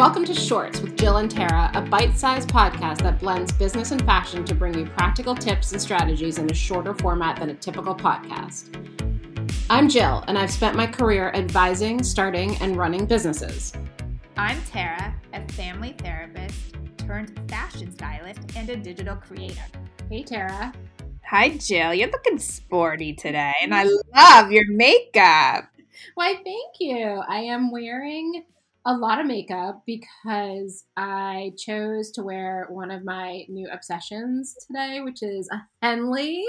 Welcome to Shorts with Jill and Tara, a bite sized podcast that blends business and fashion to bring you practical tips and strategies in a shorter format than a typical podcast. I'm Jill, and I've spent my career advising, starting, and running businesses. I'm Tara, a family therapist turned fashion stylist and a digital creator. Hey, Tara. Hi, Jill. You're looking sporty today, and I love your makeup. Why, thank you. I am wearing a lot of makeup because I chose to wear one of my new obsessions today, which is a Henley.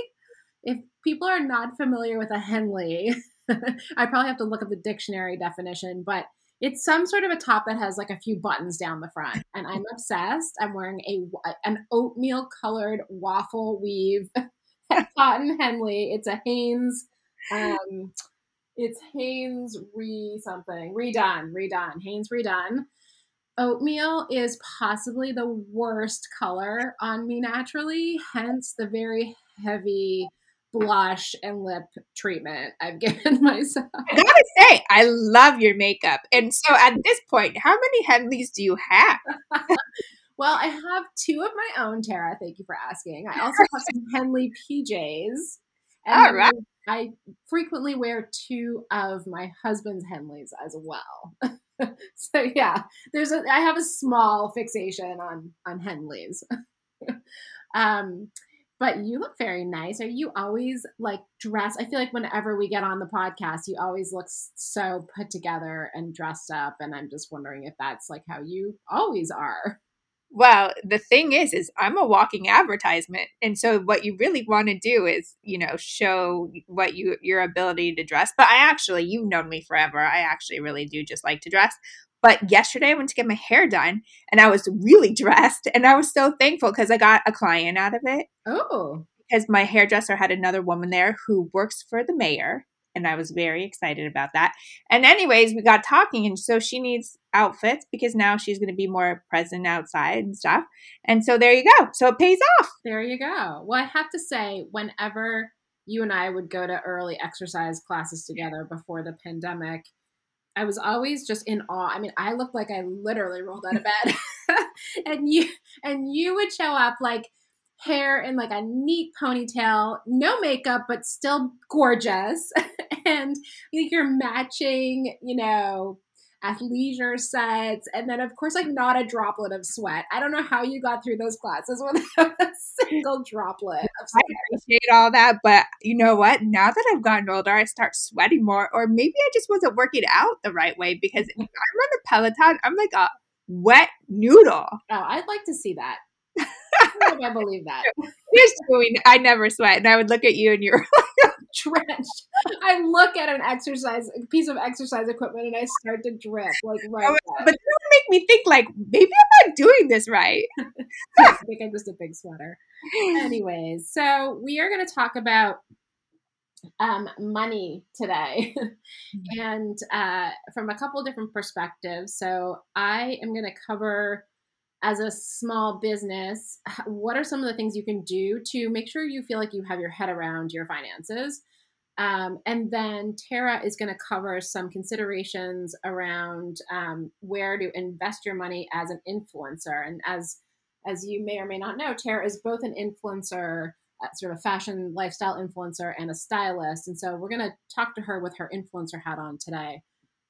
If people are not familiar with a Henley, I probably have to look up the dictionary definition, but it's some sort of a top that has like a few buttons down the front and i'm obsessed i'm wearing a an oatmeal colored waffle weave cotton henley it's a hanes um it's Hanes re something redone, redone. Hanes redone. Oatmeal is possibly the worst color on me naturally, hence the very heavy blush and lip treatment I've given myself. I gotta say, I love your makeup. And so at this point, how many Henleys do you have? well, I have two of my own, Tara. Thank you for asking. I also have some Henley PJs. And All right. I frequently wear two of my husband's Henleys as well. so yeah, there's a I have a small fixation on on Henleys. um but you look very nice. Are you always like dressed? I feel like whenever we get on the podcast, you always look so put together and dressed up. And I'm just wondering if that's like how you always are. Well, the thing is, is I'm a walking advertisement, and so what you really want to do is, you know, show what you your ability to dress. But I actually, you've known me forever. I actually really do just like to dress. But yesterday I went to get my hair done, and I was really dressed, and I was so thankful because I got a client out of it. Oh, because my hairdresser had another woman there who works for the mayor, and I was very excited about that. And anyways, we got talking and so she needs outfits because now she's going to be more present outside and stuff. And so there you go. So it pays off. There you go. Well, I have to say whenever you and I would go to early exercise classes together before the pandemic, I was always just in awe. I mean, I looked like I literally rolled out of bed. and you and you would show up like hair in like a neat ponytail, no makeup, but still gorgeous. and like you're matching, you know, athleisure sets, and then of course, like not a droplet of sweat. I don't know how you got through those classes without a single droplet. I appreciate all that, but you know what? Now that I've gotten older, I start sweating more, or maybe I just wasn't working out the right way because I'm on the Peloton, I'm like a wet noodle. Oh, I'd like to see that. I believe that. You're doing. I never sweat, and I would look at you, and you're like drenched. I look at an exercise piece of exercise equipment, and I start to drip like right. but that would make me think like maybe I'm not doing this right. I think I'm just a big sweater. Anyways, so we are going to talk about um, money today mm-hmm. and uh, from a couple different perspectives. So I am going to cover as a small business, what are some of the things you can do to make sure you feel like you have your head around your finances? Um, and then Tara is going to cover some considerations around um, where to invest your money as an influencer. And as as you may or may not know, Tara is both an influencer, uh, sort of fashion lifestyle influencer, and a stylist. And so we're going to talk to her with her influencer hat on today.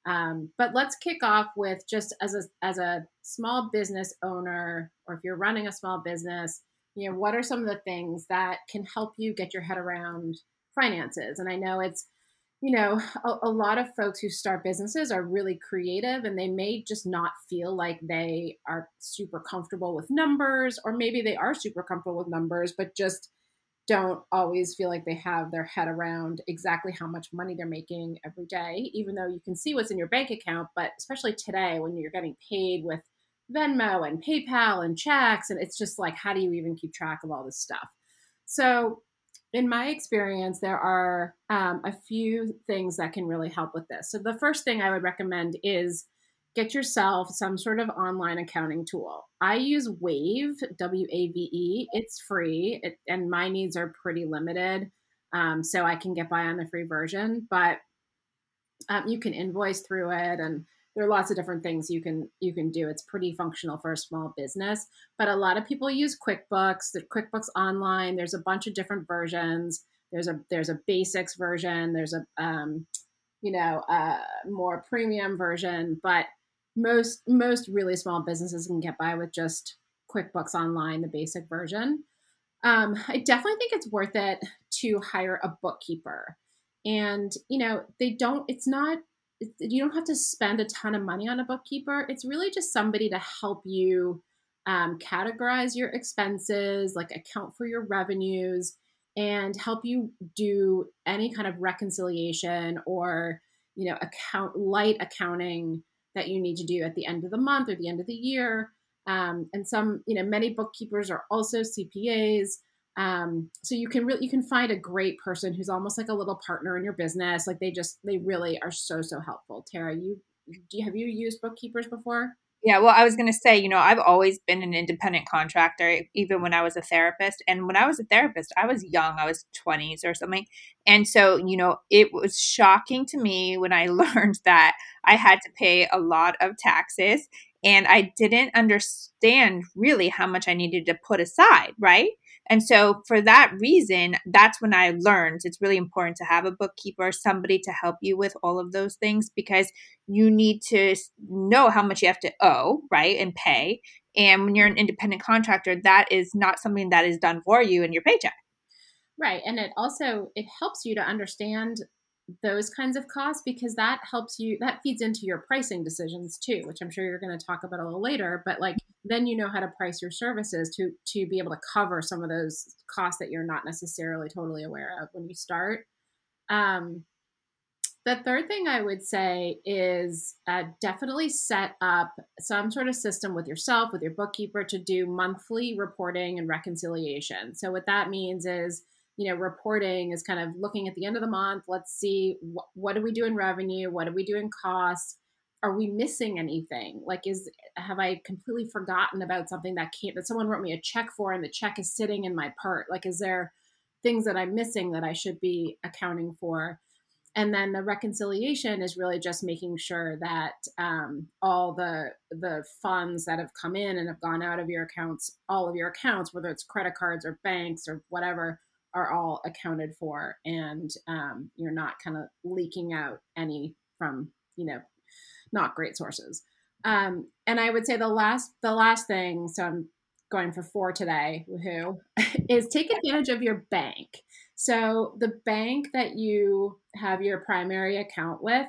Um, but let's kick off with just as a as a small business owner, or if you're running a small business, you know, what are some of the things that can help you get your head around finances? And I know it's, you know, a, a lot of folks who start businesses are really creative and they may just not feel like they are super comfortable with numbers, or maybe they are super comfortable with numbers, but just don't always feel like they have their head around exactly how much money they're making every day, even though you can see what's in your bank account. But especially today when you're getting paid with Venmo and PayPal and checks, and it's just like, how do you even keep track of all this stuff? So, in my experience, there are um, a few things that can really help with this. So, the first thing I would recommend is get yourself some sort of online accounting tool. I use Wave, W A V E. It's free, it, and my needs are pretty limited, um, so I can get by on the free version. But um, you can invoice through it and there are lots of different things you can you can do. It's pretty functional for a small business, but a lot of people use QuickBooks. The QuickBooks Online. There's a bunch of different versions. There's a there's a basics version. There's a um, you know a more premium version, but most most really small businesses can get by with just QuickBooks Online, the basic version. Um, I definitely think it's worth it to hire a bookkeeper. And, you know, they don't, it's not, you don't have to spend a ton of money on a bookkeeper. It's really just somebody to help you um, categorize your expenses, like account for your revenues, and help you do any kind of reconciliation or, you know, account light accounting that you need to do at the end of the month or the end of the year. Um, and some, you know, many bookkeepers are also CPAs. Um, so you can really you can find a great person who's almost like a little partner in your business. Like they just they really are so so helpful. Tara, you do you, have you used bookkeepers before? Yeah, well, I was going to say, you know, I've always been an independent contractor, even when I was a therapist. And when I was a therapist, I was young, I was 20s or something. And so, you know, it was shocking to me when I learned that I had to pay a lot of taxes and I didn't understand really how much I needed to put aside, right? And so, for that reason, that's when I learned it's really important to have a bookkeeper, somebody to help you with all of those things because you need to know how much you have to owe, right? And pay. And when you're an independent contractor, that is not something that is done for you in your paycheck. Right. And it also it helps you to understand those kinds of costs because that helps you that feeds into your pricing decisions too which i'm sure you're going to talk about a little later but like then you know how to price your services to to be able to cover some of those costs that you're not necessarily totally aware of when you start. Um, the third thing i would say is uh, definitely set up some sort of system with yourself with your bookkeeper to do monthly reporting and reconciliation. So what that means is you know reporting is kind of looking at the end of the month let's see wh- what do we do in revenue? What do we do in costs? Are we missing anything? Like is have i completely forgotten about something that came that someone wrote me a check for and the check is sitting in my part? Like is there things that i'm missing that i should be accounting for? And then the reconciliation is really just making sure that um, all the the funds that have come in and have gone out of your accounts all of your accounts whether it's credit cards or banks or whatever are all accounted for and um, you're not kind of leaking out any from you know not great sources. Um, and i would say the last the last thing so i'm going for four today woohoo is take advantage of your bank. So the bank that you have your primary account with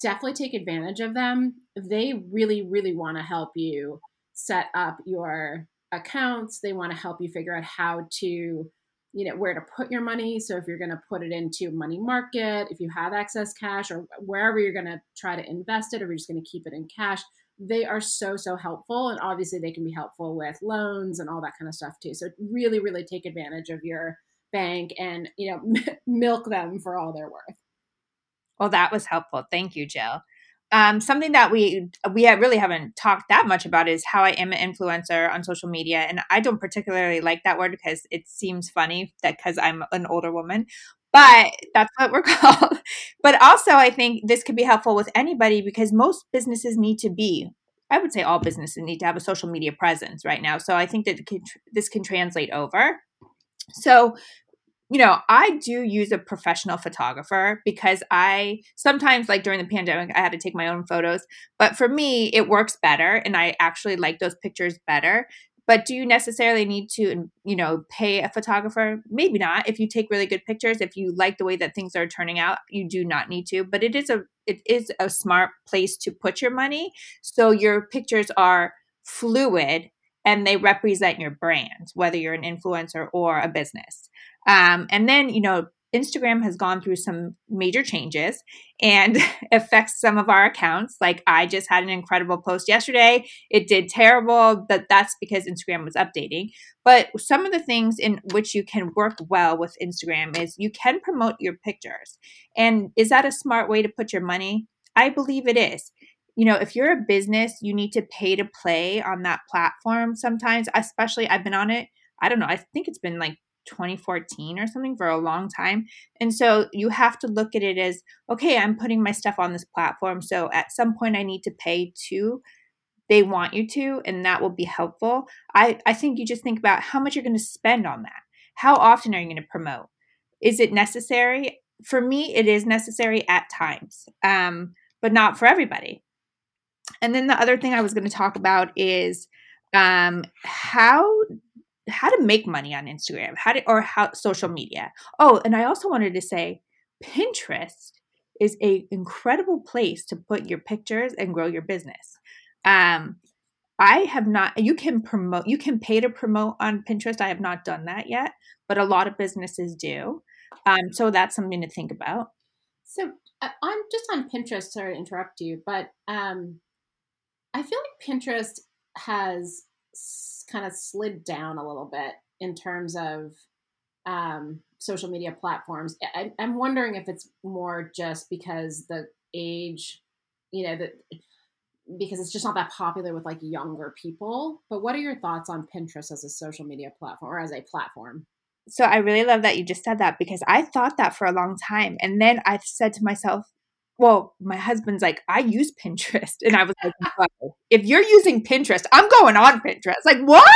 definitely take advantage of them. They really really want to help you set up your accounts. They want to help you figure out how to you know where to put your money. So if you're going to put it into money market if you have excess cash or wherever you're going to try to invest it or you're just going to keep it in cash they are so so helpful. And obviously they can be helpful with loans and all that kind of stuff too. So really really take advantage of your bank and you know milk them for all they're worth. Well that was helpful. Thank you jill um, something that we we really haven't talked that much about is how I am an influencer on social media, and I don't particularly like that word because it seems funny that because I'm an older woman, but that's what we're called. but also, I think this could be helpful with anybody because most businesses need to be. I would say all businesses need to have a social media presence right now. So I think that this can translate over. So you know, I do use a professional photographer because I sometimes, like during the pandemic, I had to take my own photos. But for me, it works better and I actually like those pictures better. But do you necessarily need to, you know, pay a photographer? Maybe not. If you take really good pictures, if you like the way that things are turning out, you do not need to. But it is a it is a smart place to put your money so your pictures are fluid and they represent your brand, whether you're an influencer or a business. Um, and then, you know, Instagram has gone through some major changes and affects some of our accounts. Like I just had an incredible post yesterday. It did terrible, but that's because Instagram was updating. But some of the things in which you can work well with Instagram is you can promote your pictures. And is that a smart way to put your money? I believe it is. You know, if you're a business, you need to pay to play on that platform sometimes, especially I've been on it. I don't know, I think it's been like 2014 or something for a long time. And so you have to look at it as okay, I'm putting my stuff on this platform. So at some point, I need to pay to. They want you to, and that will be helpful. I, I think you just think about how much you're going to spend on that. How often are you going to promote? Is it necessary? For me, it is necessary at times, um, but not for everybody. And then the other thing I was going to talk about is um, how how to make money on Instagram, how to or how social media. Oh, and I also wanted to say Pinterest is a incredible place to put your pictures and grow your business. Um, I have not you can promote you can pay to promote on Pinterest. I have not done that yet, but a lot of businesses do. Um, so that's something to think about. So uh, on just on Pinterest, sorry to interrupt you, but um, I feel like Pinterest has kind of slid down a little bit in terms of um, social media platforms. I, I'm wondering if it's more just because the age, you know, that because it's just not that popular with like younger people. But what are your thoughts on Pinterest as a social media platform or as a platform? So I really love that you just said that because I thought that for a long time. And then I said to myself, well, my husband's like, I use Pinterest. And I was like, if you're using Pinterest, I'm going on Pinterest. Like, what?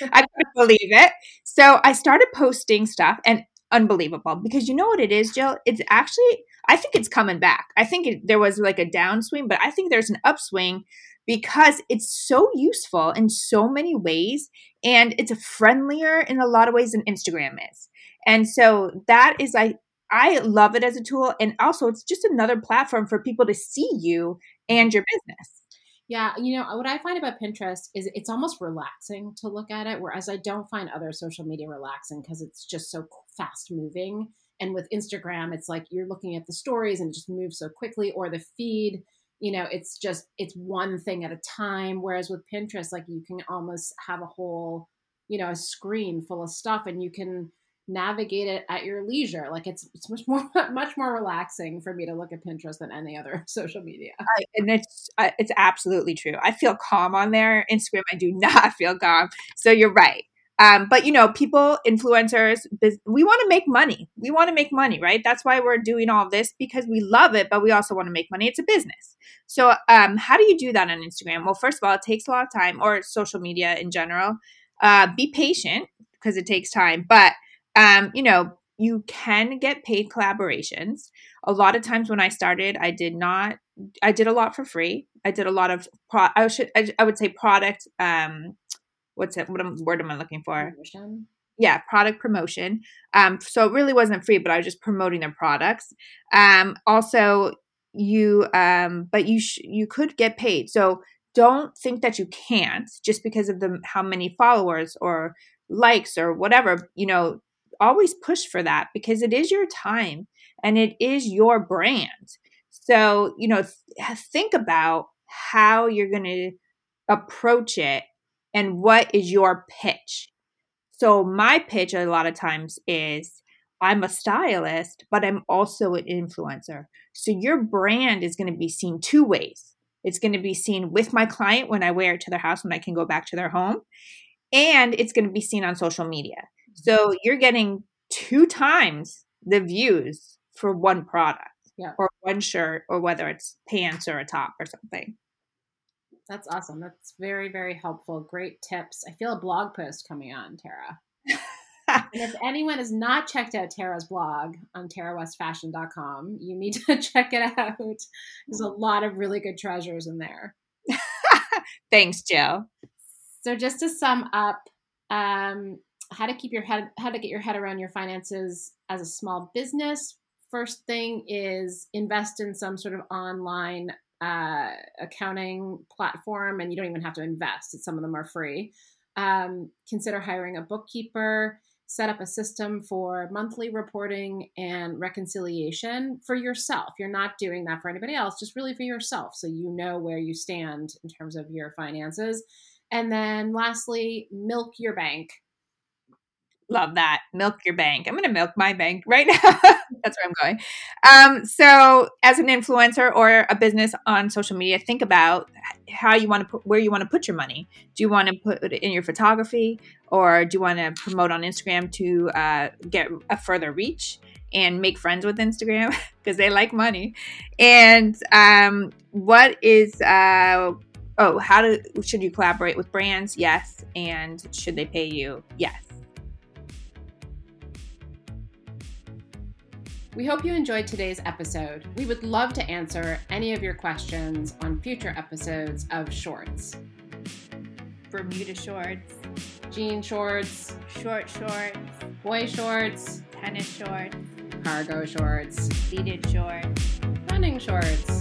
I couldn't believe it. So I started posting stuff and unbelievable because you know what it is, Jill? It's actually, I think it's coming back. I think it, there was like a downswing, but I think there's an upswing because it's so useful in so many ways and it's friendlier in a lot of ways than Instagram is. And so that is, I I love it as a tool. And also, it's just another platform for people to see you and your business. Yeah, you know, what I find about Pinterest is it's almost relaxing to look at it, whereas I don't find other social media relaxing because it's just so fast moving. And with Instagram, it's like you're looking at the stories and it just moves so quickly, or the feed, you know, it's just, it's one thing at a time. Whereas with Pinterest, like you can almost have a whole, you know, a screen full of stuff and you can, navigate it at your leisure. Like it's it's much more much more relaxing for me to look at Pinterest than any other social media. And it's it's absolutely true. I feel calm on there. Instagram, I do not feel calm. So you're right. Um, but you know, people, influencers, we want to make money. We want to make money, right? That's why we're doing all this because we love it, but we also want to make money. It's a business. So, um, how do you do that on Instagram? Well, first of all, it takes a lot of time, or social media in general. Uh, be patient because it takes time, but um, you know, you can get paid collaborations. A lot of times when I started, I did not. I did a lot for free. I did a lot of. Pro, I should. I, I would say product. Um, what's it? What am, word am I looking for? Promotion. Yeah, product promotion. Um, so it really wasn't free, but I was just promoting their products. Um, also, you um, but you sh- you could get paid. So don't think that you can't just because of the how many followers or likes or whatever you know always push for that because it is your time and it is your brand. So, you know, th- think about how you're going to approach it and what is your pitch. So, my pitch a lot of times is I'm a stylist, but I'm also an influencer. So, your brand is going to be seen two ways. It's going to be seen with my client when I wear it to their house when I can go back to their home, and it's going to be seen on social media. So you're getting two times the views for one product yeah. or one shirt or whether it's pants or a top or something. That's awesome. That's very, very helpful. Great tips. I feel a blog post coming on, Tara. and if anyone has not checked out Tara's blog on tarawestfashion.com, you need to check it out. There's a lot of really good treasures in there. Thanks, Jill. So just to sum up, um, how to keep your head how to get your head around your finances as a small business. First thing is invest in some sort of online uh, accounting platform and you don't even have to invest some of them are free. Um, consider hiring a bookkeeper set up a system for monthly reporting and reconciliation for yourself. You're not doing that for anybody else just really for yourself so you know where you stand in terms of your finances. And then lastly milk your bank Love that. Milk your bank. I'm going to milk my bank right now. That's where I'm going. Um, so, as an influencer or a business on social media, think about how you want to put where you want to put your money. Do you want to put it in your photography, or do you want to promote on Instagram to uh, get a further reach and make friends with Instagram because they like money? And um, what is uh, oh, how do should you collaborate with brands? Yes, and should they pay you? Yes. We hope you enjoyed today's episode. We would love to answer any of your questions on future episodes of Shorts. Bermuda shorts, Jean shorts, short shorts, boy shorts, tennis shorts, cargo shorts, pleated shorts, running shorts, shorts.